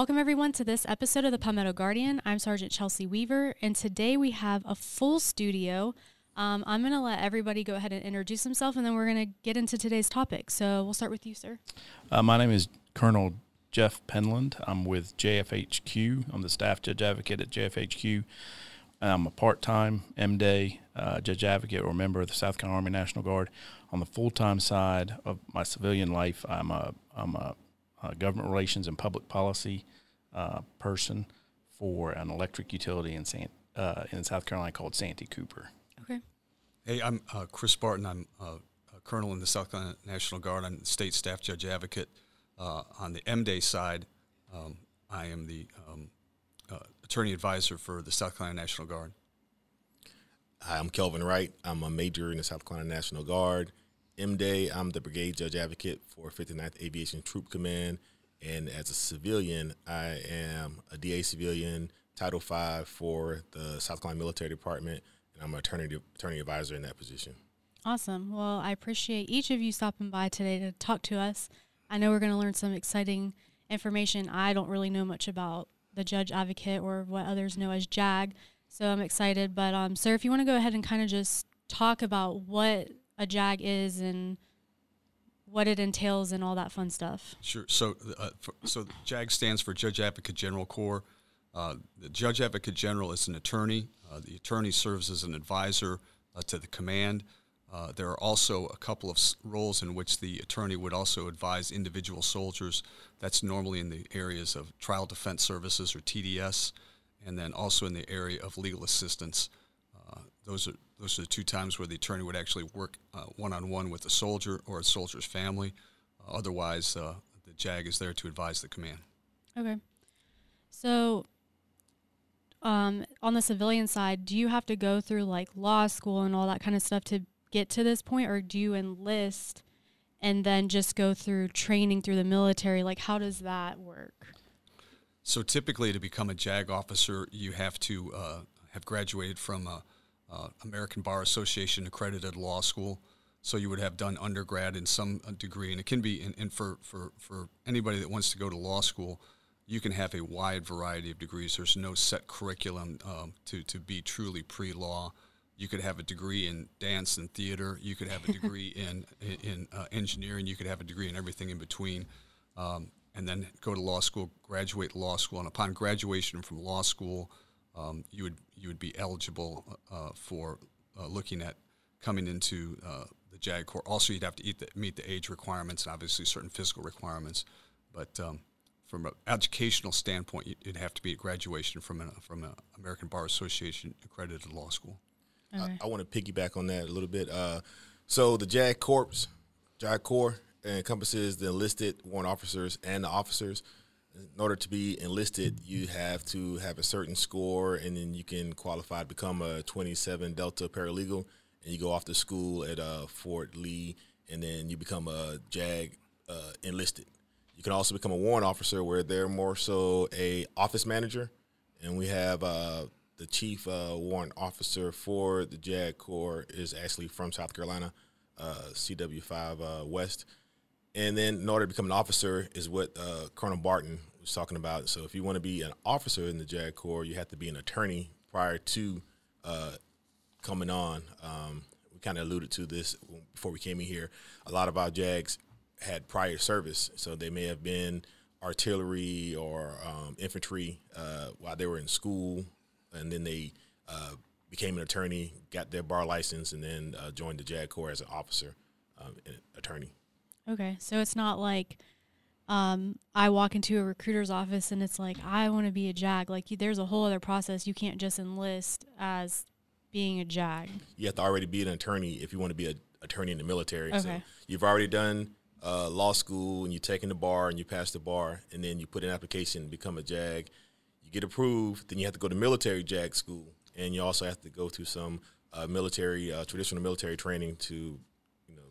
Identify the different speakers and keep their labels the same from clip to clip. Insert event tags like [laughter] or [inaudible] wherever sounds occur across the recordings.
Speaker 1: Welcome, everyone, to this episode of the Palmetto Guardian. I'm Sergeant Chelsea Weaver, and today we have a full studio. Um, I'm going to let everybody go ahead and introduce themselves, and then we're going to get into today's topic. So we'll start with you, sir.
Speaker 2: Uh, my name is Colonel Jeff Penland. I'm with JFHQ. I'm the staff judge advocate at JFHQ. I'm a part time MDay uh, judge advocate or member of the South Carolina Army National Guard. On the full time side of my civilian life, I'm a, I'm a uh, government relations and public policy uh, person for an electric utility in San, uh, in South Carolina called Santee Cooper.
Speaker 1: Okay.
Speaker 3: Hey, I'm uh, Chris Barton. I'm uh, a colonel in the South Carolina National Guard. I'm the state staff judge advocate. Uh, on the MDay side, um, I am the um, attorney advisor for the South Carolina National Guard.
Speaker 4: Hi, I'm Kelvin Wright. I'm a major in the South Carolina National Guard. MDay, I'm the Brigade Judge Advocate for 59th Aviation Troop Command. And as a civilian, I am a DA civilian, Title V for the South Carolina Military Department, and I'm an attorney, attorney advisor in that position.
Speaker 1: Awesome. Well, I appreciate each of you stopping by today to talk to us. I know we're going to learn some exciting information. I don't really know much about the judge advocate or what others know as JAG, so I'm excited. But, um, sir, if you want to go ahead and kind of just talk about what a JAG is and what it entails and all that fun stuff.
Speaker 3: Sure. So, uh, for, so JAG stands for Judge Advocate General Corps. Uh, the Judge Advocate General is an attorney. Uh, the attorney serves as an advisor uh, to the command. Uh, there are also a couple of roles in which the attorney would also advise individual soldiers. That's normally in the areas of trial defense services or TDS, and then also in the area of legal assistance. Uh, those are those are the two times where the attorney would actually work one on one with a soldier or a soldier's family. Uh, otherwise, uh, the JAG is there to advise the command.
Speaker 1: Okay. So, um, on the civilian side, do you have to go through like law school and all that kind of stuff to get to this point, or do you enlist and then just go through training through the military? Like, how does that work?
Speaker 3: So, typically, to become a JAG officer, you have to uh, have graduated from a uh, American Bar Association accredited law school. So you would have done undergrad in some uh, degree, and it can be. And, and for, for for anybody that wants to go to law school, you can have a wide variety of degrees. There's no set curriculum um, to to be truly pre-law. You could have a degree in dance and theater. You could have a [laughs] degree in in, in uh, engineering. You could have a degree in everything in between, um, and then go to law school, graduate law school, and upon graduation from law school, um, you would you would be eligible uh, for uh, looking at coming into uh, the JAG Corps. Also, you'd have to the, meet the age requirements and obviously certain physical requirements. But um, from an educational standpoint, you'd have to be at graduation from an from an American Bar Association accredited law school.
Speaker 4: Okay. I, I want to piggyback on that a little bit. Uh, so the JAG Corps, JAG Corps encompasses the enlisted warrant officers and the officers in order to be enlisted, you have to have a certain score, and then you can qualify to become a 27 Delta paralegal. And you go off to school at uh, Fort Lee, and then you become a JAG uh, enlisted. You can also become a warrant officer, where they're more so a office manager, and we have uh, the chief uh, warrant officer for the JAG Corps is actually from South Carolina, uh, CW5 uh, West. And then in order to become an officer is what Colonel Barton was talking about. So if you want to be an officer in the JAG Corps, you have to be an attorney prior to uh, coming on. Um, we kind of alluded to this before we came in here. A lot of our JAGs had prior service, so they may have been artillery or um, infantry uh, while they were in school, and then they uh, became an attorney, got their bar license, and then uh, joined the JAG Corps as an officer, um, attorney.
Speaker 1: Okay, so it's not like um, I walk into a recruiter's office and it's like I want to be a JAG. Like you, there's a whole other process. You can't just enlist as being a JAG.
Speaker 4: You have to already be an attorney if you want to be an attorney in the military. Okay. So you've already done uh, law school and you're taking the bar and you pass the bar, and then you put an application to become a JAG. You get approved, then you have to go to military JAG school, and you also have to go through some uh, military, uh, traditional military training to, you know,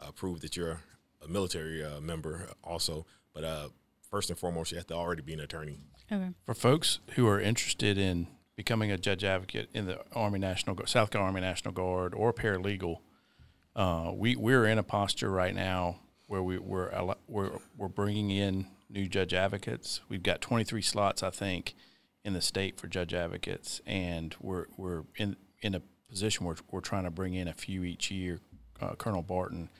Speaker 4: uh, prove that you're a military uh, member also. But uh, first and foremost, you have to already be an attorney.
Speaker 2: Okay. For folks who are interested in becoming a judge advocate in the Army National South Carolina Army National Guard or paralegal, uh, we we're in a posture right now where we we're we're we're bringing in new judge advocates. We've got 23 slots, I think, in the state for judge advocates, and we're we're in in a position where we're trying to bring in a few each year. Uh, Colonel Barton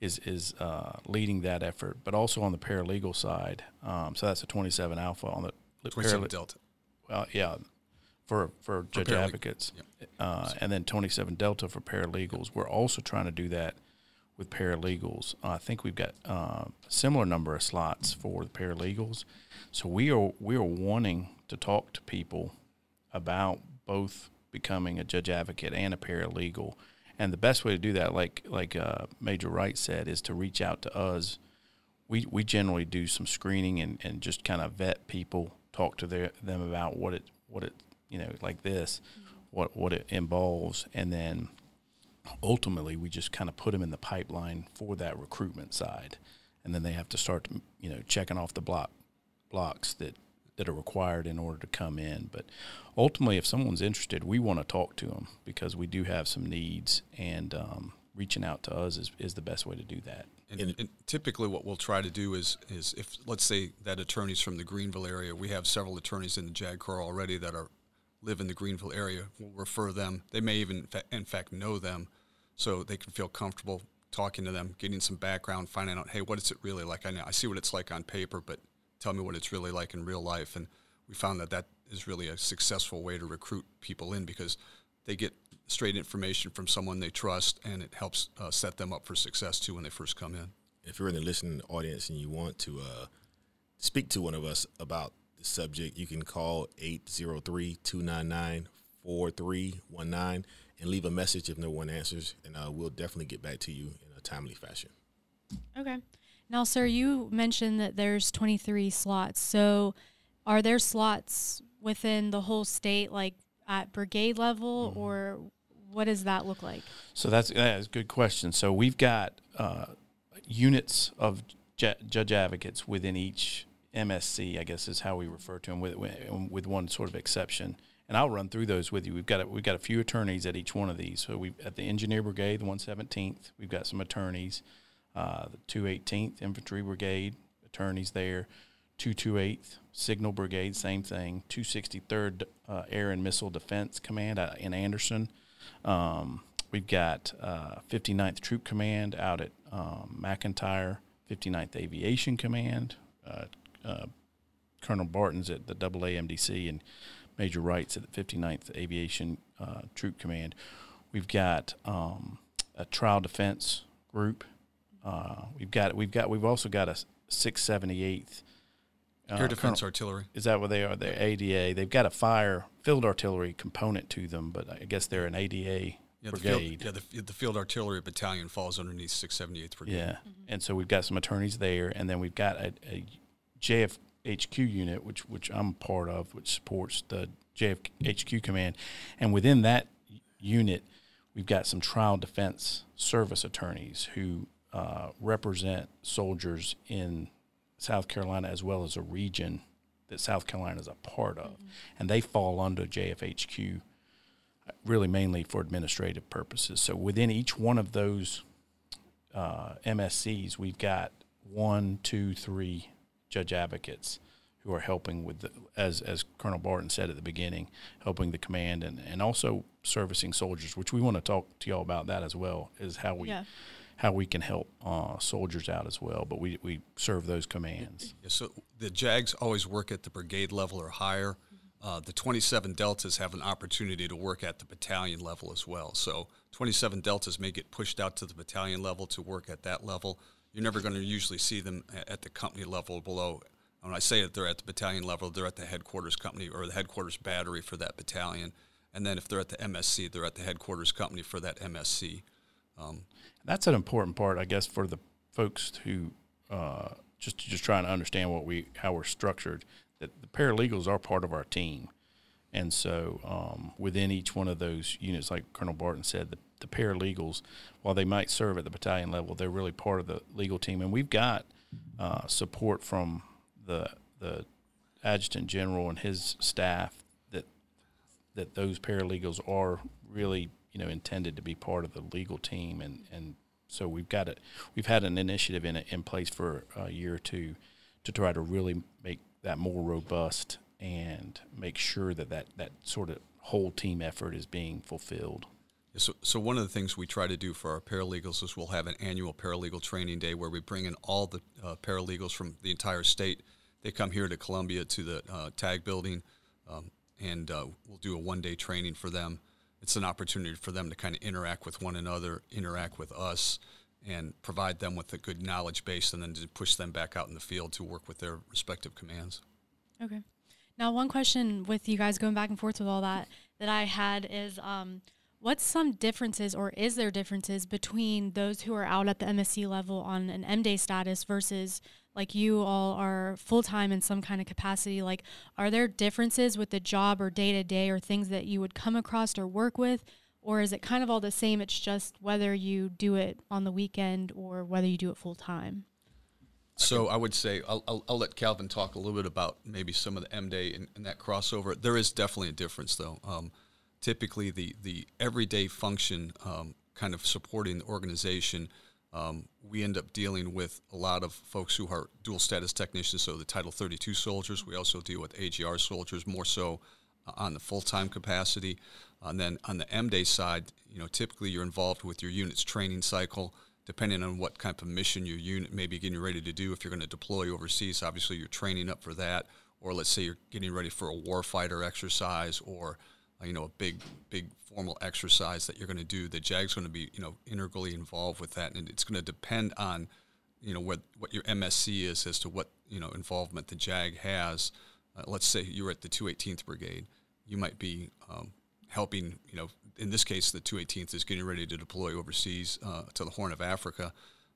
Speaker 2: is is uh, leading that effort, but also on the paralegal side. Um, so that's a 27 alpha on the
Speaker 3: 27 Delta.
Speaker 2: Well, yeah, for for judge
Speaker 3: paralegal.
Speaker 2: advocates, uh, and then 27 Delta for paralegals. We're also trying to do that with paralegals. Uh, I think we've got uh, a similar number of slots for the paralegals. So we are we are wanting to talk to people about both becoming a judge advocate and a paralegal. And the best way to do that, like like uh, Major Wright said, is to reach out to us. We we generally do some screening and, and just kind of vet people, talk to their, them about what it what it you know like this, what what it involves, and then ultimately we just kind of put them in the pipeline for that recruitment side, and then they have to start you know checking off the block blocks that that are required in order to come in. But ultimately, if someone's interested, we want to talk to them because we do have some needs, and um, reaching out to us is, is the best way to do that.
Speaker 3: And, and typically, what we'll try to do is, is if let's say that attorney's from the Greenville area, we have several attorneys in the JAG Corps already that are live in the Greenville area. We'll refer them. They may even, in fact, know them, so they can feel comfortable talking to them, getting some background, finding out, hey, what is it really like? I know I see what it's like on paper, but tell me what it's really like in real life. And we found that that is really a successful way to recruit people in because they get straight information from someone they trust, and it helps uh, set them up for success too when they first come in.
Speaker 4: If you're in the listening audience and you want to uh, speak to one of us about the subject, you can call 803-299-4319 and leave a message if no one answers, and uh, we'll definitely get back to you in a timely fashion.
Speaker 1: Okay. Now, sir, you mentioned that there's 23 slots. So, are there slots within the whole state, like at brigade level,
Speaker 2: Mm-hmm.
Speaker 1: or what does that look like?
Speaker 2: So that's that's a good question. So we've got uh, units of ju- judge advocates within each MSC. I guess is how we refer to them, with with one sort of exception. And I'll run through those with you. We've got a, we've got a few attorneys at each one of these. So we at the Engineer Brigade, the 117th, we've got some attorneys. Uh, the 218th Infantry Brigade attorneys there. 228th Signal Brigade, same thing. 263rd uh, Air and Missile Defense Command uh, in Anderson. Um, we've got uh, 59th Troop Command out at um, McEntire, 59th Aviation Command. Uh, uh, Colonel Barton's at the AAMDC and Major Wright's at the 59th Aviation Troop Command. We've got um, a trial defense group. Uh, we've got we've got we've also got a 678th uh,
Speaker 3: Air Defense
Speaker 2: Colonel-
Speaker 3: Artillery.
Speaker 2: is that what they are? They're ADA. They've got a fire field artillery component to them, but I guess they're an ADA
Speaker 3: Yeah, the
Speaker 2: brigade.
Speaker 3: field, yeah, the, the Field Artillery Battalion falls underneath 678th Brigade.
Speaker 2: Yeah. And so we've got some attorneys there, and then we've got a, a JFHQ unit, which which I'm part of, which supports the JFHQ command, and within that unit, we've got some trial defense service attorneys who uh, represent soldiers in South Carolina as well as a region that South Carolina is a part of, and they fall under JFHQ really mainly for administrative purposes. So within each one of those uh, MSCs, we've got one, two, three judge advocates who are helping with, the, as as Colonel Barton said at the beginning, helping the command and, and also servicing soldiers, which we want to talk to y'all about that as well, is how we
Speaker 1: Yeah.
Speaker 2: How we can help uh, soldiers out as well. But we we serve those commands.
Speaker 3: Yeah, so the JAGs always work at the brigade level or higher. Uh, the 27 Deltas have an opportunity to work at the battalion level as well. So 27 Deltas may get pushed out to the battalion level to work at that level. You're never going to usually see them at the company level below. When I say that they're at the battalion level, they're at the headquarters company or the headquarters battery for that battalion. And then if they're at the MSC, they're at the headquarters company for that MSC. Um,
Speaker 2: That's an important part, I guess, for the folks who uh, just just trying to understand what we how we're structured. That the paralegals are part of our team, and so um, within each one of those units, like Colonel Barton said, the, the paralegals, while they might serve at the battalion level, they're really part of the legal team, and we've got uh, support from the the adjutant general and his staff that that those paralegals are really you know intended to be part of the legal team and and so we've got it we've had an initiative in in place for a year or two to try to really make that more robust and make sure that that, that sort of whole team effort is being fulfilled.
Speaker 3: So, so one of the things we try to do for our paralegals is we'll have an annual paralegal training day where we bring in all the uh, paralegals from the entire state. They come here to Columbia to the uh, TAG building, um, and uh, we'll do a one-day training for them. It's an opportunity for them to kind of interact with one another, interact with us, and provide them with a good knowledge base, and then to push them back out in the field to work with their respective commands.
Speaker 1: Okay. Now, one question with you guys going back and forth with all that that I had is, um, what's some differences, or is there differences between those who are out at the MSC level on an M Day status versus like you all are full time in some kind of capacity? Like, are there differences with the job or day to day, or things that you would come across or work with? Or is it kind of all the same? It's just whether you do it on the weekend or whether you do it full time.
Speaker 3: So I would say I'll, I'll, I'll, let Kelvin talk a little bit about maybe some of the M Day and, and, that crossover. There is definitely a difference, though. Um, typically, the the everyday function, um, kind of supporting the organization, um, we end up dealing with a lot of folks who are dual status technicians, so the Title 32 soldiers. We also deal with AGR soldiers, more so uh, on the full time capacity. And then on the M Day side, you know, typically you're involved with your unit's training cycle depending on what kind of mission your unit may be getting ready to do. If you're going to deploy overseas, obviously you're training up for that. Or let's say you're getting ready for a warfighter exercise or you know a big big formal exercise that you're going to do. The JAG's going to be you know integrally involved with that, and it's going to depend on you know what what your MSC is as to what you know involvement the JAG has. Uh, let's say you're at the 218th Brigade, you might be um, helping you know in this case, the 218th is getting ready to deploy overseas uh, to the Horn of Africa.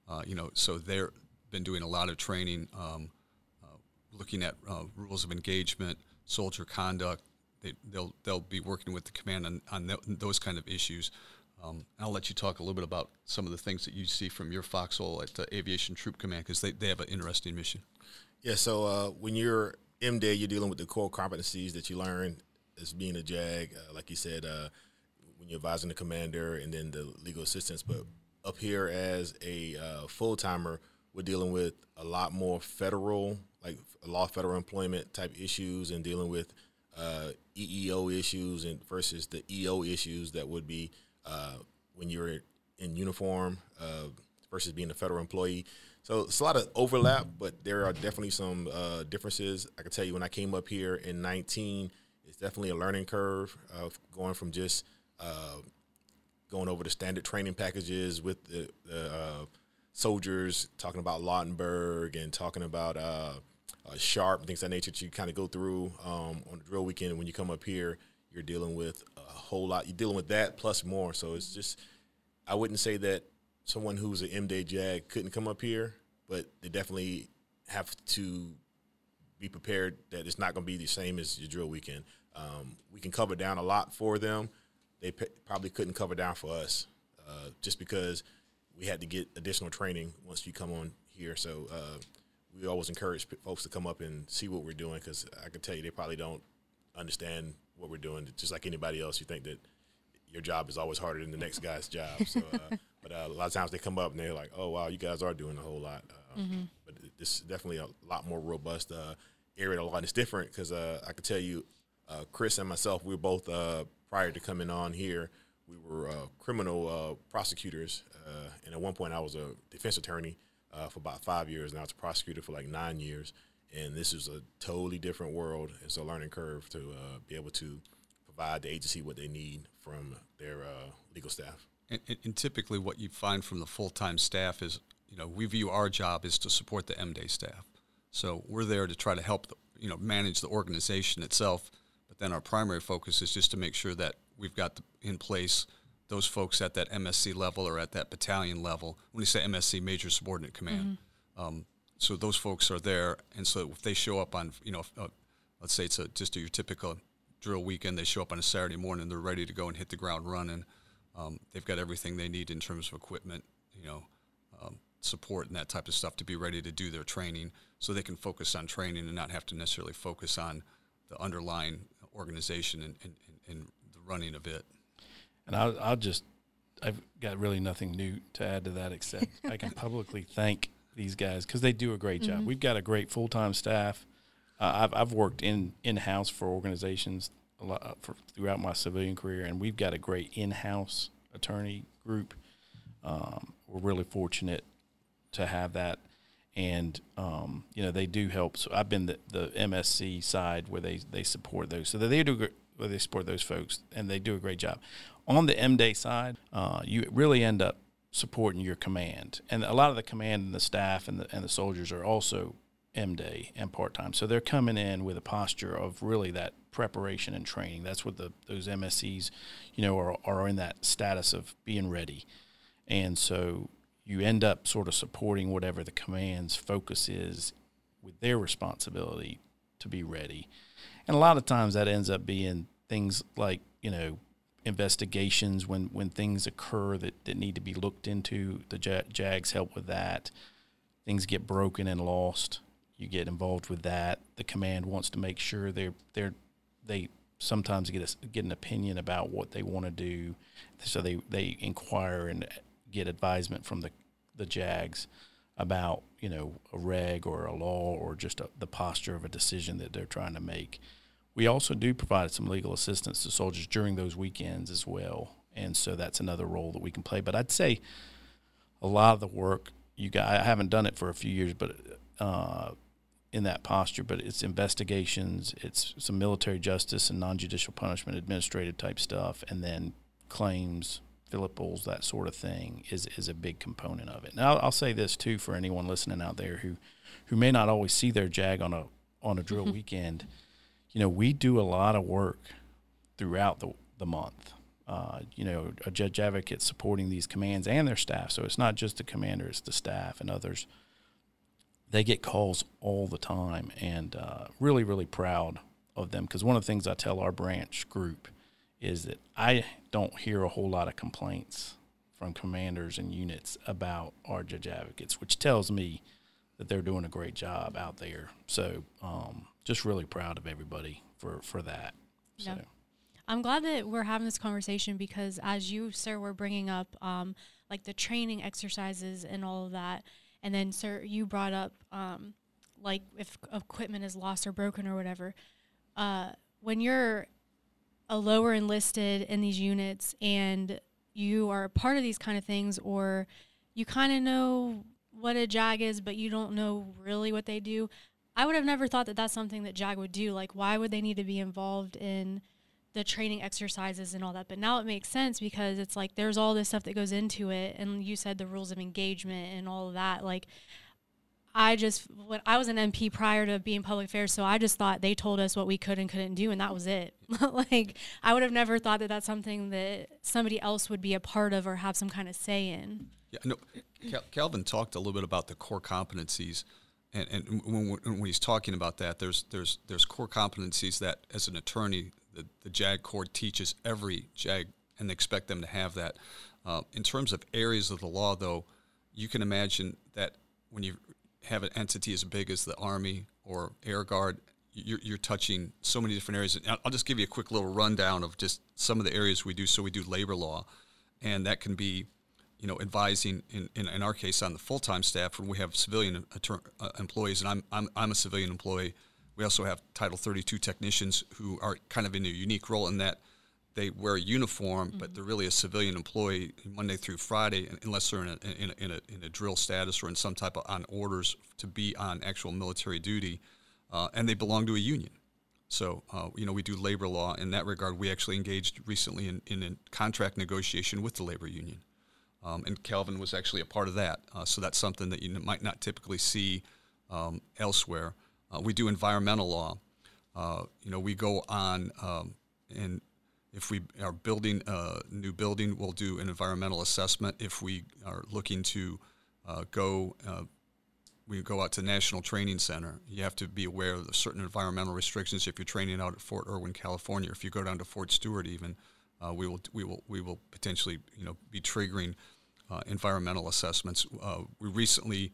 Speaker 3: Uh, you know, so they've been doing a lot of training, um, uh, looking at uh, rules of engagement, soldier conduct. They, will they'll be working with the command on, on th- those kind of issues. Um, I'll let you talk a little bit about some of the things that you see from your foxhole at the Aviation Troop Command because they, they have an interesting mission.
Speaker 4: Yeah, so uh, when you're MDay, you're dealing with the core competencies that you learn as being a JAG. Uh, like you said, when you're advising the commander and then the legal assistance. But up here as a uh, full timer, we're dealing with a lot more federal, like law federal employment type issues, and dealing with uh, EEO issues and versus the EO issues that would be uh, when you're in uniform uh, versus being a federal employee. So it's a lot of overlap, but there are definitely some uh, differences. I can tell you when I came up here in 19, it's definitely a learning curve of going from just uh, going over the standard training packages with the, the uh, soldiers, talking about Lautenberg and talking about uh, SHARP things of that nature that you kind of go through um, on the drill weekend. When you come up here, you're dealing with a whole lot. You're dealing with that plus more. So it's just, I wouldn't say that someone who's an M Day Jag couldn't come up here, but they definitely have to be prepared that it's not going to be the same as your drill weekend. Um, we can cover down a lot for them they p- probably couldn't cover down for us uh, just because we had to get additional training once you come on here. So uh, we always encourage folks to come up and see what we're doing because I can tell you they probably don't understand what we're doing. Just like anybody else, you think that your job is always harder than the next guy's job. So, uh, [laughs] but uh, a lot of times they come up and they're like, "Oh wow, you guys are doing a whole lot." Uh, mm-hmm. But this is definitely a lot more robust uh, area. A lot. It's different because I can tell you, Chris and myself, we're both prior to coming on here, we were uh, criminal uh, prosecutors, uh, and at one point I was a defense attorney uh, for about five years, and I was a prosecutor for like nine years. And this is a totally different world. It's a learning curve to uh, be able to provide the agency what they need from their legal staff.
Speaker 3: And, and, typically, what you find from the full time staff is, you know, we view our job is to support the M Day staff. So we're there to try to help, the, you know, manage the organization itself But then our primary focus is just to make sure that we've got the, in place those folks at that MSC level or at that battalion level. When you say MSC, Major Subordinate Command, mm-hmm. um, so those folks are there, and so if they show up on, you know, uh, let's say it's a, just your typical drill weekend, they show up on a Saturday morning, they're ready to go and hit the ground running. Um, they've got everything they need in terms of equipment, you know, um, support and that type of stuff to be ready to do their training, so they can focus on training and not have to necessarily focus on the underlying organization and, and, and the running of it.
Speaker 2: And I'll, I'll just, I've got really nothing new to add to that except [laughs] I can publicly thank these guys because they do a great
Speaker 1: Mm-hmm.
Speaker 2: job. We've got a great full time staff. Uh, I've I've worked in in house for organizations a lot uh, for, throughout my civilian career, and we've got a great in house attorney group. Um, we're really fortunate to have that, and um, you know they do help. So I've been the, the MSC side where they they support those, so they do where they support those folks, and they do a great job. On the M Day side, uh, you really end up supporting your command, and a lot of the command and the staff and the and the soldiers are also M Day and part time. So they're coming in with a posture of really that preparation and training. That's what the those MSCs, you know, are are in that status of being ready. And so you end up sort of supporting whatever the command's focus is with their responsibility to be ready. And a lot of times that ends up being things like, you know, investigations when, when things occur that, that need to be looked into. The JAGs help with that. Things get broken and lost. You get involved with that. The command wants to make sure they're they're they sometimes get a, get an opinion about what they want to do, so they they inquire and get advisement from the the JAGs about you know a reg or a law or just a, the posture of a decision that they're trying to make. We also do provide some legal assistance to soldiers during those weekends as well, and so that's another role that we can play. But I'd say a lot of the work you got. I haven't done it for a few years, but uh, in that posture, but it's investigations, it's some military justice and non-judicial punishment, administrative type stuff, and then claims, FLIPLs, that sort of thing is is a big component of it. Now, I'll, I'll say this too for anyone listening out there who who may not always see their jag on a on a drill weekend. You know, we do a lot of work throughout the the month. Uh, you know, a judge advocate supporting these commands and their staff. So it's not just the commander; it's the staff and others they get calls all the time and uh, really really proud of them because one of the things i tell our branch group is that i don't hear a whole lot of complaints from commanders and units about our judge advocates which tells me that they're doing a great job out there so um, just really proud of everybody for for that so
Speaker 1: Yeah. I'm glad that we're having this conversation because, as you, sir, were bringing up um, like the training exercises and all of that, and then, sir, you brought up um, like if equipment is lost or broken or whatever. Uh, when you're a lower enlisted in these units and you are a part of these kind of things, or you kind of know what a JAG is, but you don't know really what they do. I would have never thought that that's something that JAG would do. Like, why would they need to be involved in the training exercises and all that? But now it makes sense because it's like there's all this stuff that goes into it. And you said the rules of engagement and all of that. Like, I just, when I was an MP prior to being public affairs, so I just thought they told us what we could and couldn't do, and that was it. [laughs] like, I would have never thought that that's something that somebody else would be a part of or have some kind of say in.
Speaker 3: Yeah, no, Cal- Kelvin talked a little bit about the core competencies, and, and when, when he's talking about that, there's there's there's core competencies that as an attorney, the, the JAG court teaches every JAG and they expect them to have that. Uh, in terms of areas of the law, though, you can imagine that when you have an entity as big as the Army or Air Guard, you're, you're touching so many different areas. And I'll just give you a quick little rundown of just some of the areas we do. So we do labor law, and that can be you know, advising in, in, in our case on the full time staff when we have civilian attor- uh, employees, and I'm, I'm I'm a civilian employee. We also have Title 32 technicians who are kind of in a unique role in that they wear a uniform, but they're really a civilian employee Monday through Friday, unless they're in a, in, a, in, a, in a drill status or in some type of on orders to be on actual military duty, uh, and they belong to a union. So, uh, you know, we do labor law in that regard. We actually engaged recently in, in a contract negotiation with the labor union. Um, and Kelvin was actually a part of that. Uh, so that's something that you might not typically see um, elsewhere. Uh, we do environmental law. Uh, you know, we go on um, and if we are building a new building, we'll do an environmental assessment. If we are looking to uh, go, uh, we go out to National Training Center. You have to be aware of the certain environmental restrictions if you're training out at Fort Irwin, California. If you go down to Fort Stewart, even uh, we will we will we will potentially you know be triggering uh, environmental assessments. Uh, we recently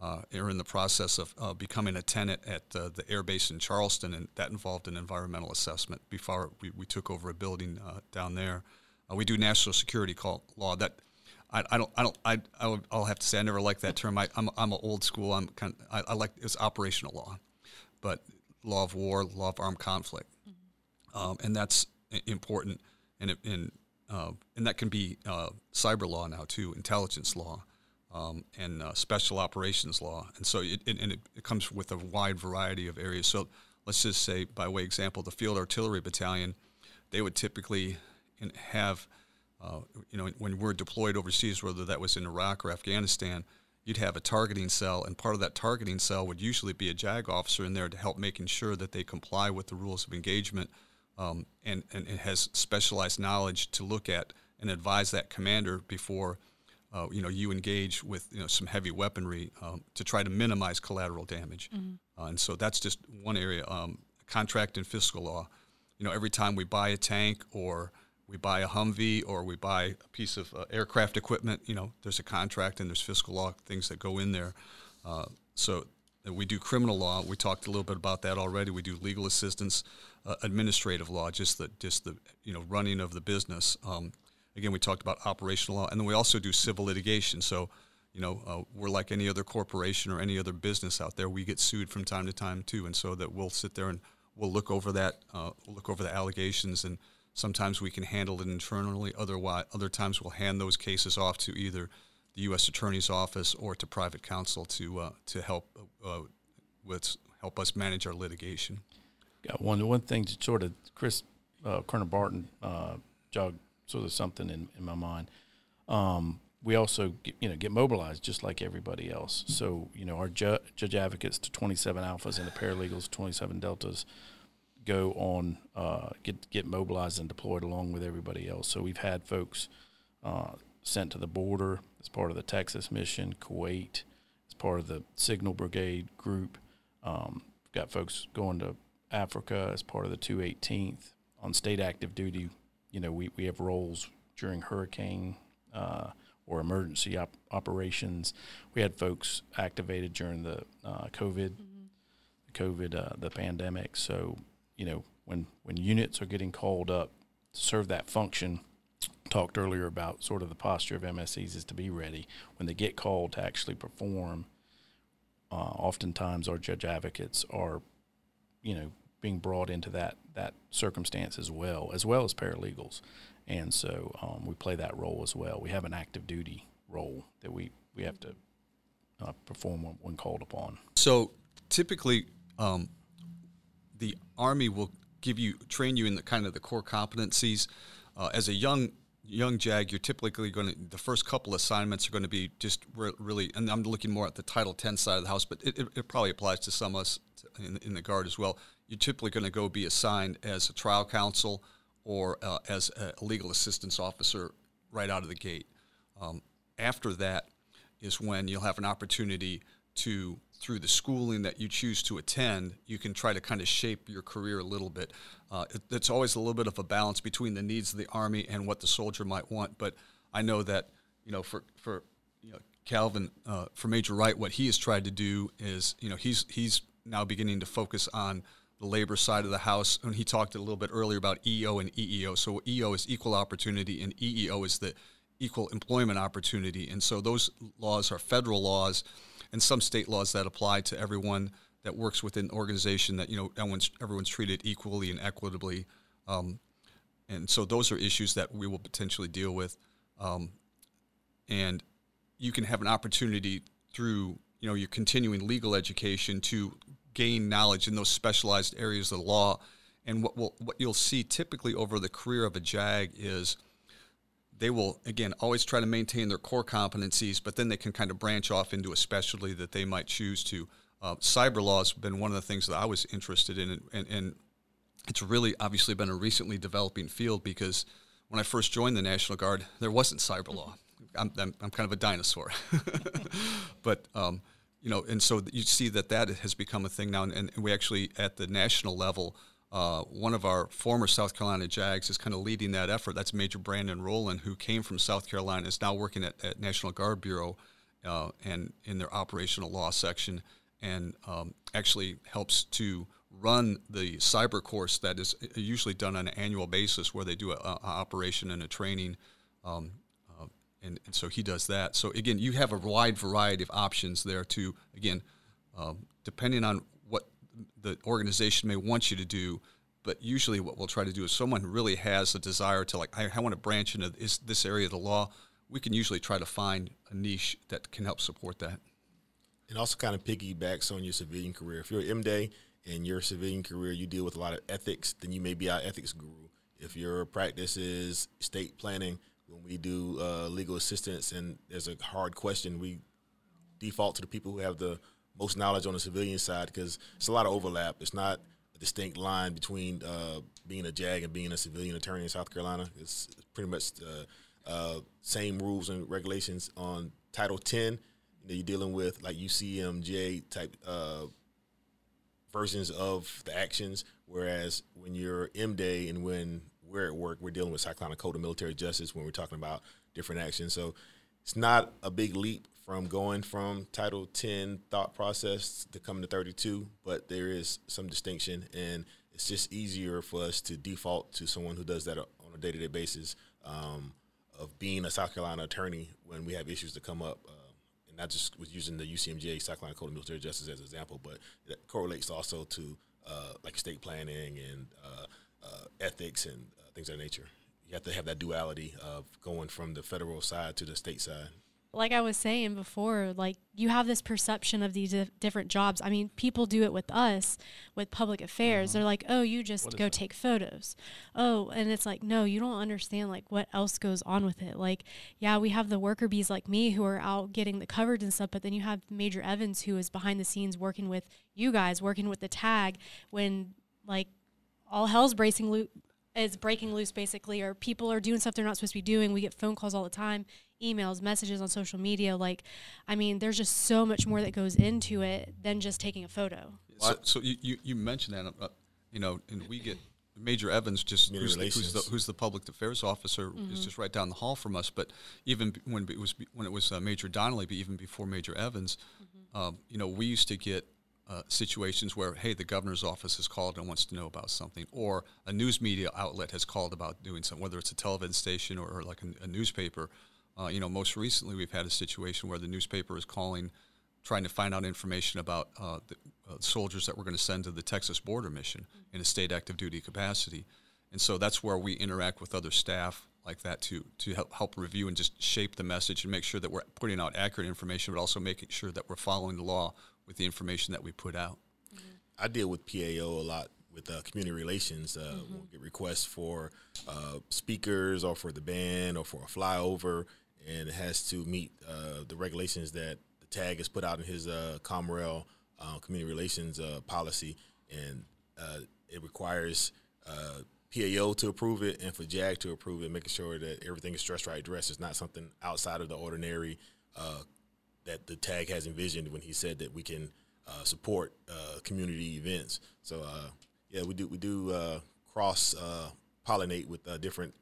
Speaker 3: uh, are in the process of uh, becoming a tenant at uh, the air base in Charleston, and that involved an environmental assessment before we, we took over a building uh, down there. Uh, we do national security call, law that I, I don't I don't I I would, I'll have to say I never like that term. I, I'm I'm an old school. I'm kind of, I, I like it's operational law, but law of war, law of armed conflict, um, and that's important. And it, and uh, and that can be uh, cyber law now too, intelligence law, um, and uh, special operations law. And so it, it and it, it comes with a wide variety of areas. So let's just say, by way example, the Field Artillery Battalion, they would typically have uh, you know, when we're deployed overseas, whether that was in Iraq or Afghanistan, you'd have a targeting cell, and part of that targeting cell would usually be a JAG officer in there to help making sure that they comply with the rules of engagement, um, and and it has specialized knowledge to look at and advise that commander before. Uh, you know, you engage with you know some heavy weaponry um, to try to minimize collateral damage, mm-hmm. uh, and so that's just one area. Um, contract and fiscal law. You know, every time we buy a tank or we buy a Humvee or we buy a piece of uh, aircraft equipment, you know, there's a contract and there's fiscal law things that go in there. Uh, so we do criminal law. We talked a little bit about that already. We do legal assistance, uh, administrative law, just the just the you know running of the business. Um, again, we talked about operational law, and then we also do civil litigation. So you know uh, we're like any other corporation or any other business out there. We get sued from time to time too, and so that we'll sit there and we'll look over that, uh, we'll look over the allegations and Sometimes we can handle it internally. Otherwise, other times we'll hand those cases off to either the U.S. Attorney's Office or to private counsel to uh, to help uh, with help us manage our litigation.
Speaker 2: Got one one thing to sort of Chris uh, Colonel Barton uh, jogged sort of something in, in my mind. Um, we also get, you know get mobilized just like everybody else. So you know our ju- judge advocates to 27 alphas and the paralegals 27 deltas go on uh, get get mobilized and deployed along with everybody else. So we've had folks uh, sent to the border as part of the Texas mission, Kuwait as part of the Signal Brigade group. Um, got folks going to Africa as part of the 218th on state active duty. You know, we, we have roles during hurricane uh, or emergency op- operations. We had folks activated during the uh, COVID, mm-hmm. COVID, uh, the pandemic. So you know, when when units are getting called up to serve that function, talked earlier about sort of the posture of MSCs is to be ready when they get called to actually perform. Uh, oftentimes, our judge advocates are, you know, being brought into that that circumstance as well, as well as paralegals, and so um, we play that role as well. We have an active duty role that we we have to uh, perform when, when, called upon.
Speaker 3: So typically, um, the Army will give you train you in the kind of the core competencies. Uh, as a young young JAG, you're typically going to the first couple assignments are going to be just re- really, and I'm looking more at the Title 10 side of the house, but it, it, it probably applies to some of us in, in, the Guard as well. You're typically going to go be assigned as a trial counsel or uh, as a legal assistance officer right out of the gate. Um, after that is when you'll have an opportunity to through the schooling that you choose to attend, you can try to kind of shape your career a little bit. Uh, it, it's always a little bit of a balance between the needs of the Army and what the soldier might want. But I know that, you know, for, for you know, Kelvin, uh, for Major Wright, what he has tried to do is, you know, he's, he's now beginning to focus on the labor side of the house. And he talked a little bit earlier about EO and EEO. So EO is equal opportunity and EEO is the equal employment opportunity. And so those laws are federal laws and some state laws that apply to everyone that works within an organization that you know everyone's everyone's treated equally and equitably. Um, and so those are issues that we will potentially deal with. Um, and you can have an opportunity through you know your continuing legal education to gain knowledge in those specialized areas of the law. And what will, what you'll see typically over the career of a JAG is they will again always try to maintain their core competencies, but then they can kind of branch off into a specialty that they might choose to. Uh, cyber law has been one of the things that I was interested in, and, and it's really obviously been a recently developing field because when I first joined the National Guard, there wasn't cyber law. I'm, I'm, I'm kind of a dinosaur, [laughs] but um, you know, and so you see that that has become a thing now, and, and we actually at the national level uh, one of our former South Carolina Jags is kind of leading that effort. That's Major Brandon Rowland, who came from South Carolina, is now working at, at National Guard Bureau uh, and in their operational law section, and um, actually helps to run the cyber course that is usually done on an annual basis, where they do an operation and a training. Um, uh, and, and so he does that. So again, you have a wide variety of options there to again, um, depending on the organization may want you to do. But usually, what we'll try to do is someone who really has a desire to like, I, I want to branch into this, this area of the law. We can usually try to find a niche that can help support that.
Speaker 4: And also kind of piggybacks on your civilian career. If you're MDay in your civilian career, you deal with a lot of ethics, then you may be our ethics guru. If your practice is state planning, when we do uh, legal assistance and there's a hard question, we default to the people who have the most knowledge on the civilian side because it's a lot of overlap. It's not a distinct line between uh, being a JAG and being a civilian attorney in South Carolina. It's pretty much uh, uh same rules and regulations on Title 10. You know, you're dealing with like UCMJ type uh, versions of the actions, whereas when you're MDay and when we're at work, we're dealing with Carolina Code of Military Justice when we're talking about different actions. So it's not a big leap from going from Title 10 thought process to coming to 32, but there is some distinction, and it's just easier for us to default to someone who does that on a day to day basis um, of being a South Carolina attorney when we have issues to come up. Uh, and I just was using the UCMJ South Carolina Code of Military Justice as an example, but it correlates also to uh, like state planning and uh, uh ethics and things of that nature. You have to have that duality of going from the federal side to the state side.
Speaker 1: Like I was saying before, like you have this perception of these different jobs. I mean, people do it with us with public affairs. Uh-huh. They're like, "Oh, you just go that? take photos." Oh, and it's like, "No, you don't understand like what else goes on with it." Like, yeah, we have the worker bees like me who are out getting the coverage and stuff, but then you have Major Evans who is behind the scenes working with you guys, working with the TAG when like all hell's bracing lo- is breaking loose basically or people are doing stuff they're not supposed to be doing. We get phone calls all the time emails messages on social media. Like i mean there's just so much more that goes into it than just taking a photo.
Speaker 3: So, so you, you, you, mentioned that uh, you know and we get major evans just who's the, who's the, who's the, public affairs officer mm-hmm. is just right down the hall from us. But even when it was when it was uh, major donnelly but even before major evans mm-hmm. um, you know we used to get uh, situations where, hey, the governor's office has called and wants to know about something, or a news media outlet has called about doing something, whether it's a television station or, or like a, a newspaper. Uh, you know, most recently we've had a situation where the newspaper is calling, trying to find out information about uh, the uh, soldiers that we're going to send to the Texas border mission mm-hmm. in a state active duty capacity. And so that's where we interact with other staff like that to to help, help review and just shape the message and make sure that we're putting out accurate information, but also making sure that we're following the law with the information that we put out.
Speaker 4: Mm-hmm. I deal with PAO a lot with uh, community relations. Uh, mm-hmm. We'll get requests for uh, speakers or for the band or for a flyover, and it has to meet uh, the regulations that the TAG has put out in his uh, COMREL uh, community relations uh, policy, and it requires. PAO to approve it and for JAG to approve it, making sure that everything is stress right dressed. It's not something outside of the ordinary uh, that the TAG has envisioned when he said that we can uh, support uh, community events. So uh, yeah, we do we do uh, cross uh, pollinate with different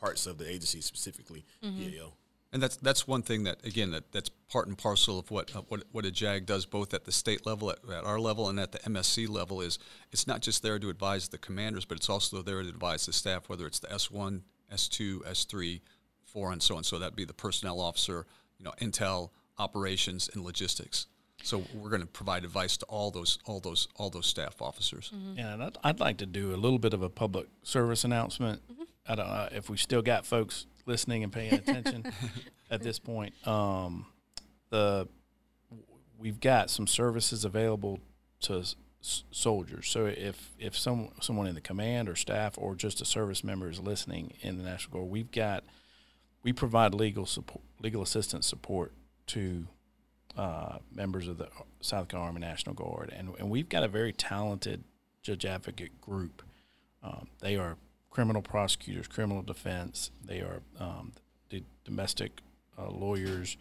Speaker 4: parts of the agency, specifically mm-hmm.
Speaker 3: And that's that's one thing that again that, that's part and parcel of what uh, what what a JAG does both at the state level at, at, our level and at the MSC level is it's not just there to advise the commanders but it's also there to advise the staff whether it's the S1, S2, S3, 4 and so on so that'd be the personnel officer, you know, intel, operations, and logistics. So we're going to provide advice to all those all those all those staff officers.
Speaker 2: Mm-hmm. Yeah, and I'd, I'd, like to do a little bit of a public service announcement. Mm-hmm. I don't know if we still got folks listening and paying attention [laughs] at this point. Um, the we've got some services available to s- soldiers. So if if some someone in the command or staff or just a service member is listening in the National Guard, we've got we provide legal support, legal assistance support to uh, members of the South Carolina Army National Guard, and, and we've got a very talented judge advocate group. Um, they are criminal prosecutors, criminal defense. They are um, the domestic uh, lawyers.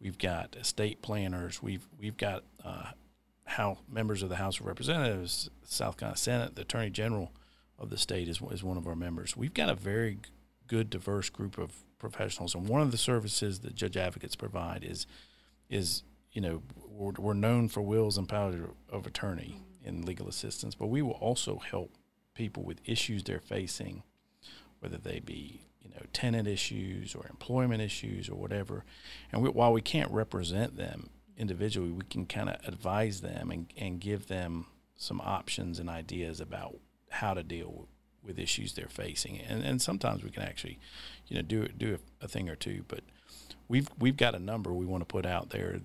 Speaker 2: We've got estate planners. We've we've got uh, how members of the House of Representatives, South Carolina Senate, the Attorney General of the state is is one of our members. We've got a very good, diverse group of professionals. And one of the services that judge advocates provide is is you know we're, we're known for wills and power of attorney in legal assistance, but we will also help people with issues they're facing whether they be you know tenant issues or employment issues or whatever. And we, while we can't represent them individually, we can kind of advise them and, and give them some options and ideas about how to deal with issues they're facing. And, and sometimes we can actually, you know, do do a, a thing or two. But we've we've got a number we want to put out there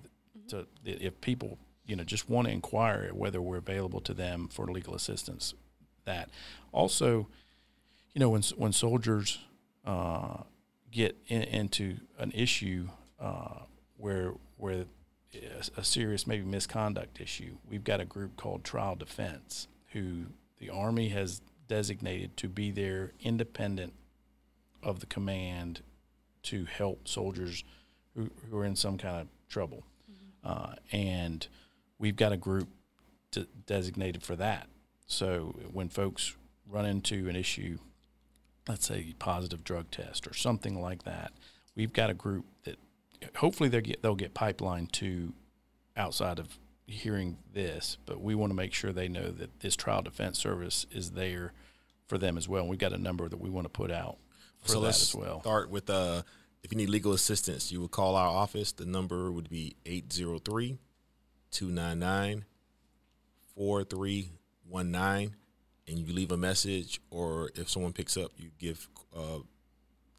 Speaker 2: to if people you know just want to inquire whether we're available to them for legal assistance. That also, you know, when when soldiers uh, get in, into an issue uh, where where a, a serious maybe misconduct issue, we've got a group called Trial Defense who the Army has designated to be there independent of the command to help soldiers who, who are in some kind of trouble. Mm-hmm. Uh, and we've got a group to, designated for that. So when folks run into an issue, let's say positive drug test or something like that, we've got a group that hopefully they'll get they'll get pipeline to outside of hearing this, but we want to make sure they know that this trial defense service is there for them as well. And we've got a number that we want to put out for
Speaker 4: so
Speaker 2: that
Speaker 4: let's
Speaker 2: as well.
Speaker 4: Start with uh, if you need legal assistance, you would call our office. The number would be 803 299 4319. And you leave a message, or if someone picks up, you give, uh,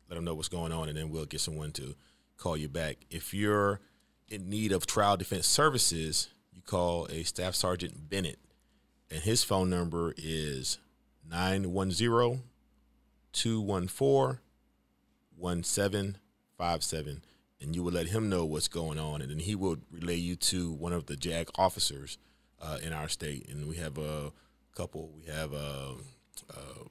Speaker 4: let them know what's going on, and then we'll get someone to call you back. If you're in need of trial defense services, call a Staff Sergeant Bennett, and his phone number is 910 214 1757. And you will let him know what's going on, and then he will relay you to one of the JAG officers uh, in our state. And we have a couple, we have uh, uh,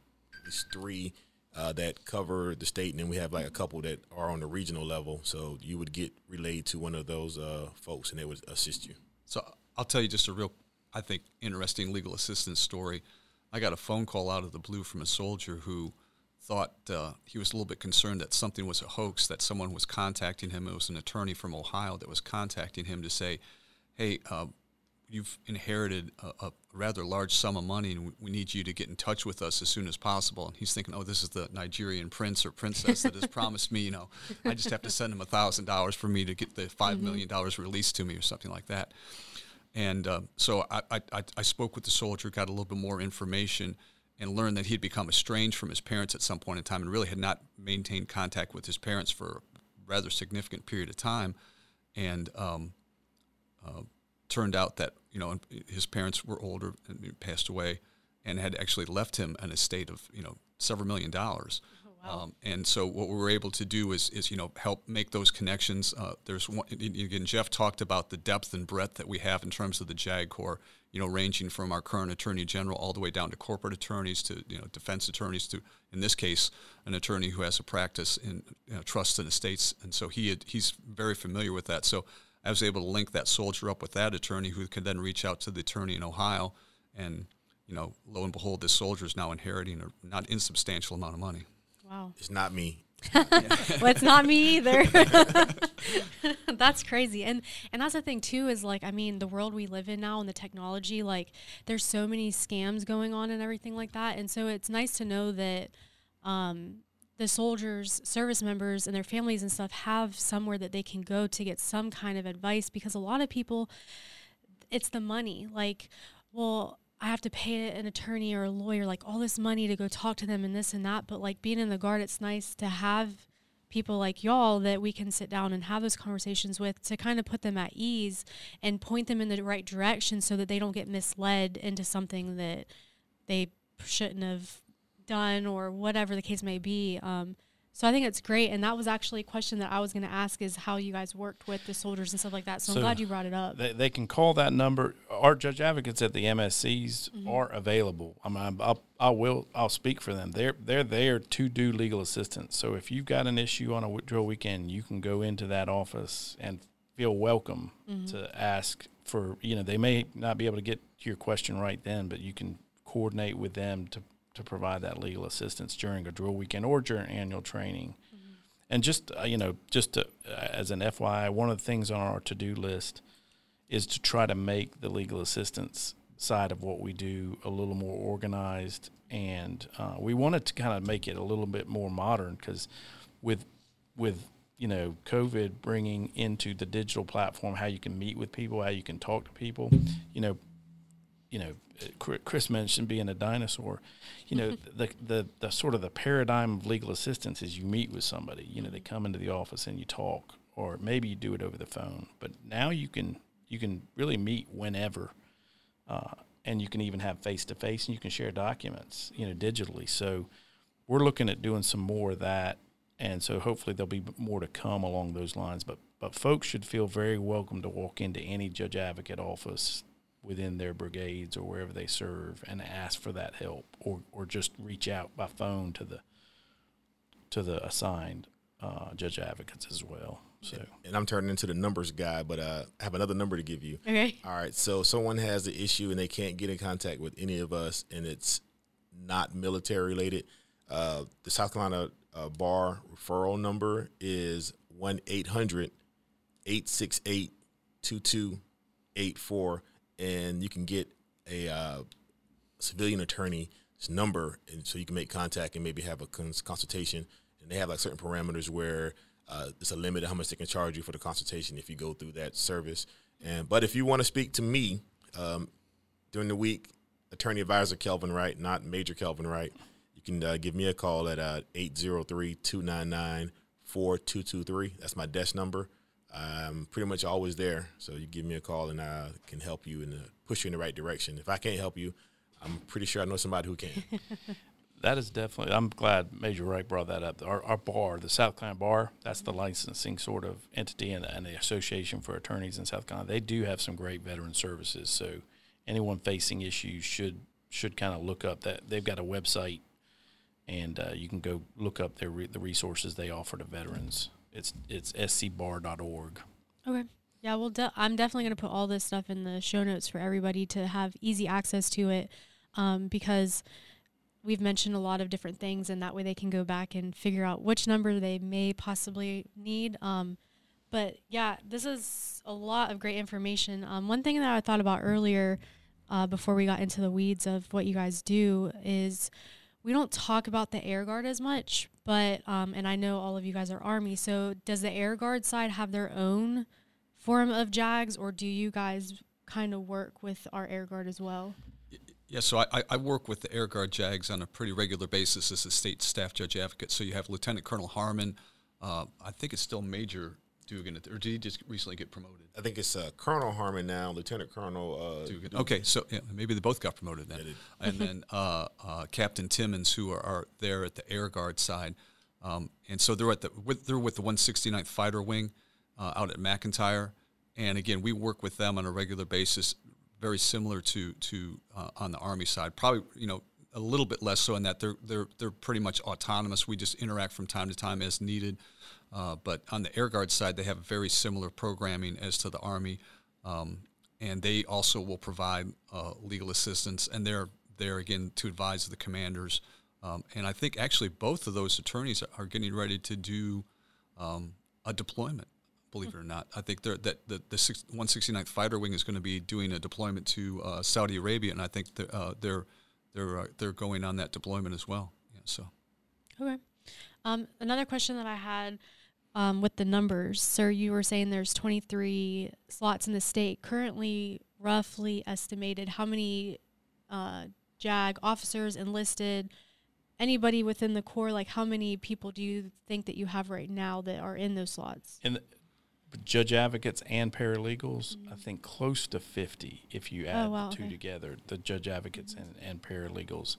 Speaker 4: three uh, that cover the state, and then we have like a couple that are on the regional level. So you would get relayed to one of those uh, folks, and they would assist you.
Speaker 3: So I'll tell you just a real, I think, interesting legal assistance story. I got a phone call out of the blue from a soldier who thought uh, he was a little bit concerned that something was a hoax, that someone was contacting him. It was an attorney from Ohio that was contacting him to say, hey, uh, you've inherited a, a, rather large sum of money and we need you to get in touch with us as soon as possible. And he's thinking, oh, this is the Nigerian prince or princess that has [laughs] promised me, you know, I just have to send him a $1,000 for me to get the $5 mm-hmm. million dollars released to me or something like that. And uh, so I, I, I spoke with the soldier, got a little bit more information, and learned that he'd become estranged from his parents at some point in time and really had not maintained contact with his parents for a rather significant period of time. And um, uh, turned out that you know his parents were older and passed away, and had actually left him an estate of you know several million dollars. Um, and so what we were able to do is, is you know help make those connections. Uh, there's one again. Jeff talked about the depth and breadth that we have in terms of the JAG Corps. You know, ranging from our current Attorney General all the way down to corporate attorneys to you know defense attorneys to in this case an attorney who has a practice in you know, trust and estates. And so he had, he's very familiar with that. So I was able to link that soldier up with that attorney who could then reach out to the attorney in Ohio and you know, lo and behold, this soldier is now inheriting a not insubstantial amount of money.
Speaker 1: Wow.
Speaker 4: It's not me. [laughs]
Speaker 1: well, it's not me either. [laughs] that's crazy. And and that's the thing too is like I mean the world we live in now and the technology like there's so many scams going on and everything like that. And so it's nice to know that um, the soldiers, service members, and their families and stuff have somewhere that they can go to get some kind of advice because a lot of people, it's the money. Like, well, I have to pay an attorney or a lawyer like all this money to go talk to them and this and that. But like being in the guard, it's nice to have people like y'all that we can sit down and have those conversations with to kind of put them at ease and point them in the right direction so that they don't get misled into something that they shouldn't have done or whatever the case may be. Um, so I think it's great, and that was actually a question that I was going to ask: is how you guys worked with the soldiers and stuff like that. So, so I'm glad you brought it up.
Speaker 2: They, they, can call that number. Our judge advocates at the MSCs mm-hmm. are available. I mean, I'll, I will. I'll speak for them. They're they're there to do legal assistance. So if you've got an issue on a drill weekend, you can go into that office and feel welcome mm-hmm. to ask for. You know, they may not be able to get to your question right then, but you can coordinate with them to to provide that legal assistance during a drill weekend or during annual training. Mm-hmm. And just uh, you know, just to, uh, as an FYI, one of the things on our to do list is to try to make the legal assistance side of what we do a little more organized and uh, we wanted to kind of make it a little bit more modern because with with you know COVID bringing into the digital platform how you can meet with people, how you can talk to people, you know, you know, Chris mentioned being a dinosaur. You know, [laughs] the, the the sort of the paradigm of legal assistance is you meet with somebody. You know, they come into the office and you talk, or maybe you do it over the phone. But now you can you can really meet whenever, uh, and you can even have face to face, and you can share documents, you know, digitally. So we're looking at doing some more of that, and so hopefully there'll be more to come along those lines. But but folks should feel very welcome to walk into any judge advocate office within their brigades or wherever they serve and ask for that help or, or just reach out by phone to the to the assigned uh, judge advocates as well. So
Speaker 4: and I'm turning into the numbers guy, but uh, I have another number to give you.
Speaker 1: Okay.
Speaker 4: All right. So someone has an issue and they can't get in contact with any of us, and it's not military related. Uh, the South Carolina uh, Bar referral number is one 800 868 2284 and you can get a uh, civilian attorney's number, and so you can make contact and maybe have a cons- consultation. And they have like certain parameters where uh, it's a limit of how much they can charge you for the consultation if you go through that service. And but if you want to speak to me um, during the week, attorney advisor Kelvin Wright, not Major Kelvin Wright, you can uh, give me a call at uh, 803 299 4223. That's my desk number. I'm pretty much always there. So you give me a call and I can help you and push you in the right direction. If I can't help you, I'm pretty sure I know somebody who can. [laughs]
Speaker 2: that is definitely. I'm glad Major Wright brought that up. Our, our bar, the South Carolina Bar, that's the licensing sort of entity and, and the Association for Attorneys in South Carolina. They do have some great veteran services. So anyone facing issues should should kind of look up that they've got a website, and uh, you can go look up their re- the resources they offer to veterans. It's it's scbar.org.
Speaker 1: Okay. Yeah, well, de- I'm definitely going to put all this stuff in the show notes for everybody to have easy access to it um, because we've mentioned a lot of different things, and that way they can go back and figure out which number they may possibly need. Um, but yeah, this is a lot of great information. Um, one thing that I thought about earlier uh, before we got into the weeds of what you guys do is we don't talk about the air guard as much, but um, and I know all of you guys are Army. So does the Air Guard side have their own form of JAGs, or do you guys kind of work with our Air Guard as well?
Speaker 3: Yeah, so I, I work with the Air Guard JAGs on a pretty regular basis as a state staff judge advocate. So you have Lieutenant Colonel Harmon. Uh, I think it's still Major Dugan, or did he just recently get promoted?
Speaker 4: I think it's uh, Colonel Harmon now, Lieutenant Colonel uh,
Speaker 3: Dugan. Okay, so yeah, maybe they both got promoted then. and then [laughs] uh, uh, Captain Timmons, who are, are, there at the Air Guard side, um, and so they're at the with, they're with the 169th Fighter Wing uh, out at McEntire, and again we work with them on a regular basis, very similar to to uh, on the Army side. Probably you know a little bit less so in that they're they're they're pretty much autonomous. We just interact from time to time as needed. Uh, but on the Air Guard side, they have very similar programming as to the Army, um, and they also will provide uh, legal assistance, and they're there again to advise the commanders. Um, and I think actually both of those attorneys are getting ready to do um, a deployment. Believe it or not, I think that the, the 169th Fighter Wing is going to be doing a deployment to uh, Saudi Arabia, and I think they're uh, they're they're, uh, they're going on that deployment as well. Yeah, so
Speaker 1: okay. Um, another question that I had um, with the numbers. Sir, you were saying there's 23 slots in the state. Currently, roughly estimated, how many uh, JAG officers enlisted? Anybody within the Corps, like how many people do you think that you have right now that are in those slots?
Speaker 2: And judge advocates and paralegals, mm-hmm. I think close to 50 if you oh, add oh, wow, the two okay. together, the judge advocates mm-hmm. and, and paralegals.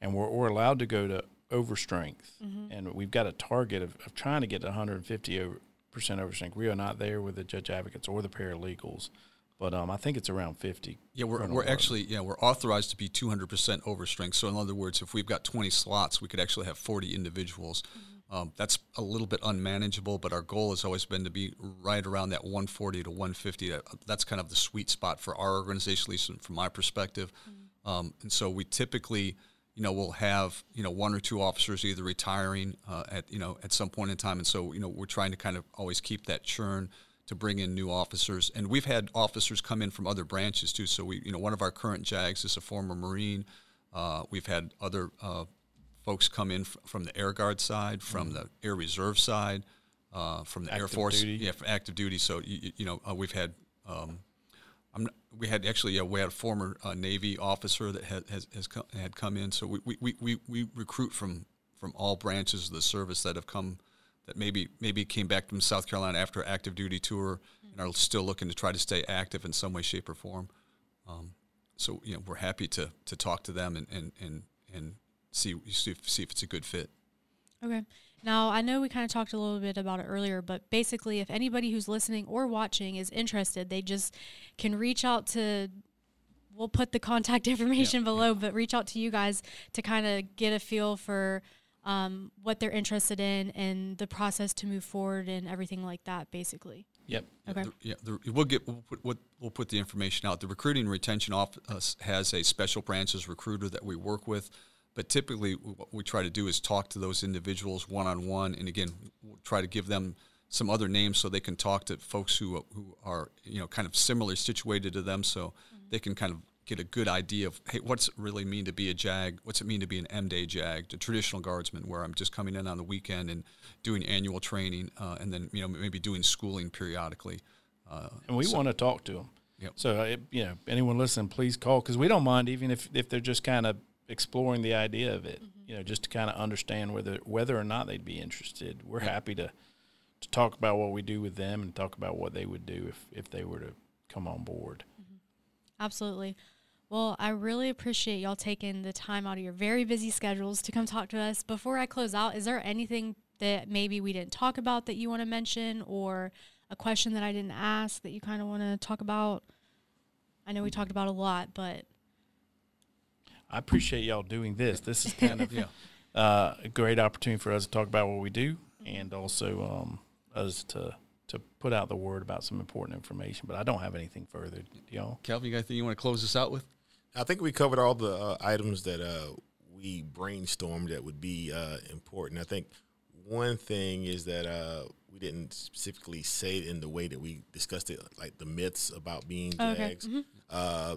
Speaker 2: And we're, we're allowed to go to overstrength, mm-hmm. and we've got a target of, of trying to get 150 over, percent overstrength. We are not there with the judge advocates or the paralegals, but um, I think it's around 50.
Speaker 3: Yeah, we're, we're actually yeah we're authorized to be 200 percent overstrength. So in other words, if we've got 20 slots, we could actually have 40 individuals. Mm-hmm. Um, that's a little bit unmanageable, but our goal has always been to be right around that 140 to 150. That's kind of the sweet spot for our organization, at least from my perspective. Mm-hmm. Um, and so we typically you know, we'll have you know one or two officers either retiring uh, at you know at some point in time, and so you know we're trying to kind of always keep that churn to bring in new officers. And we've had officers come in from other branches too. So we you know one of our current JAGs is a former Marine. Uh, we've had other uh, folks come in from the Air Guard side, from the Air Reserve side, uh, from the Air Force,
Speaker 2: duty.
Speaker 3: yeah, for active duty. So you, you- you know, uh, we've had. Um, I'm we had actually yeah, we had a former uh, Navy officer that had has, has come, had come in. So we, we, we, we recruit from from all branches of the service that have come that maybe maybe came back from South Carolina after active duty tour and are still looking to try to stay active in some way, shape, or form. Um, so you know we're happy to to talk to them and and and, and see see if, see if it's a good fit.
Speaker 1: Okay. Now, I know we kind of talked a little bit about it earlier, but basically, if anybody who's listening or watching is interested, they just can reach out to. We'll put the contact [laughs] information below, but reach out to you guys to kind of get a feel for um, what they're interested in and the process to move forward and everything like that, basically.
Speaker 2: Yep.
Speaker 1: Okay.
Speaker 3: The- yeah, the, we'll get we'll put, what we'll put the information out. The recruiting and retention office has a special branches recruiter that we work with, but typically what we try to do is talk to those individuals one on one, and again, we'll try to give them some other names so they can talk to folks who who are you know kind of similarly situated to them, so they can kind of get a good idea of hey, what's it really mean to be a JAG? What's it mean to be an M Day JAG, the traditional guardsman, where I'm just coming in on the weekend and doing annual training, uh, and then you know maybe doing schooling periodically. Uh,
Speaker 2: And we
Speaker 3: so-
Speaker 2: want to talk to them.
Speaker 3: Yep.
Speaker 2: So, uh, you know, anyone listening, please call because we don't mind even if, if they're just kind of exploring the idea of it. Mm-hmm. You know, just to kind of understand whether whether or not they'd be interested. We're happy to to talk about what we do with them and talk about what they would do if if they were to come on board. Mm-hmm.
Speaker 1: Absolutely. Well, I really appreciate y'all taking the time out of your very busy schedules to come talk to us. Before I close out, is there anything that maybe we didn't talk about that you want to mention or a question that I didn't ask that you kind of want to talk about? I know we talked about a lot, but
Speaker 2: I appreciate y'all doing this. This is kind of [laughs]
Speaker 3: yeah.
Speaker 2: uh, a great opportunity for us to talk about what we do and also um, us to to put out the word about some important information. But I don't have anything further, y'all.
Speaker 3: Kelvin, you got anything you want to close this out with?
Speaker 4: I think we covered all the uh, items that uh, we brainstormed that would be uh, important. I think one thing is that uh, we didn't specifically say it in the way that we discussed it, like the myths about being
Speaker 1: Oh, okay.
Speaker 4: JAGs. Uh,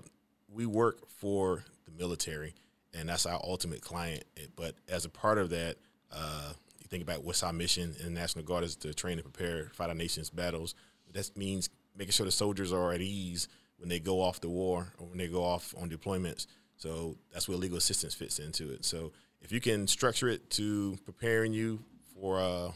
Speaker 4: we work for the military, and that's our ultimate client. But as a part of that, uh, you think about what's our mission in the National Guard is to train and prepare, fight our nation's battles. That means making sure the soldiers are at ease when they go off the war or when they go off on deployments. So that's where legal assistance fits into it. So if you can structure it to preparing you for uh,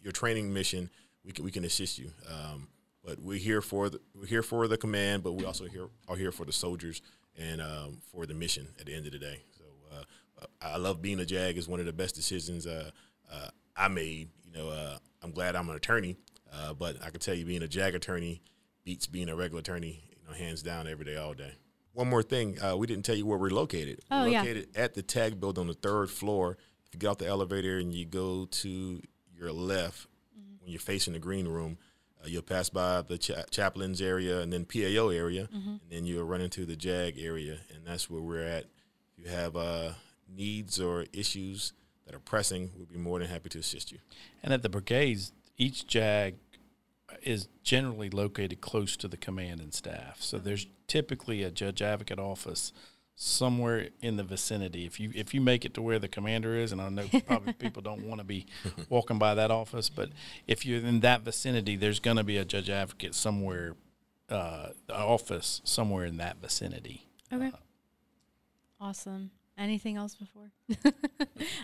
Speaker 4: your training mission, we can we can assist you. Um, but we're here for the, we're here for the command, but we also here are here for the soldiers and um, for the mission at the end of the day. So uh, I love being a JAG. is one of the best decisions uh, uh, I made. You know, uh, I'm glad I'm an attorney, uh, but I can tell you being a JAG attorney beats being a regular attorney. You know, hands down, every day, all day. One more thing, uh, we didn't tell you where we're located.
Speaker 1: Oh,
Speaker 4: we're
Speaker 1: yeah.
Speaker 4: located at the TAG building on the third floor. If you get off the elevator and you go to your left, when you're facing the green room, uh, you'll pass by the cha- chaplain's area and then PAO area, and then you'll run into the JAG area, and that's where we're at. If you have uh, needs or issues that are pressing, we'll be more than happy to assist you.
Speaker 2: And at the brigades, each JAG is generally located close to the command and staff. So there's typically a judge advocate office somewhere in the vicinity. If you if you make it to where the commander is, and I know [laughs] probably people don't want to be [laughs] walking by that office, but if you're in that vicinity, there's going to be a judge advocate somewhere, uh, office somewhere in that vicinity.
Speaker 1: okay. Awesome. Anything else before? [laughs]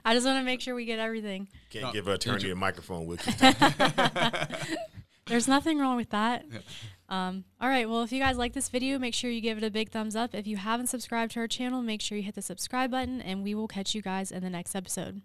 Speaker 1: I just want to make sure we get everything.
Speaker 4: Can't
Speaker 3: No,
Speaker 4: give an attorney
Speaker 3: you-
Speaker 4: a microphone with
Speaker 1: There's nothing wrong with that. Um, all right. Well, if you guys like this video, make sure you give it a big thumbs up. If you haven't subscribed to our channel, make sure you hit the subscribe button, and we will catch you guys in the next episode.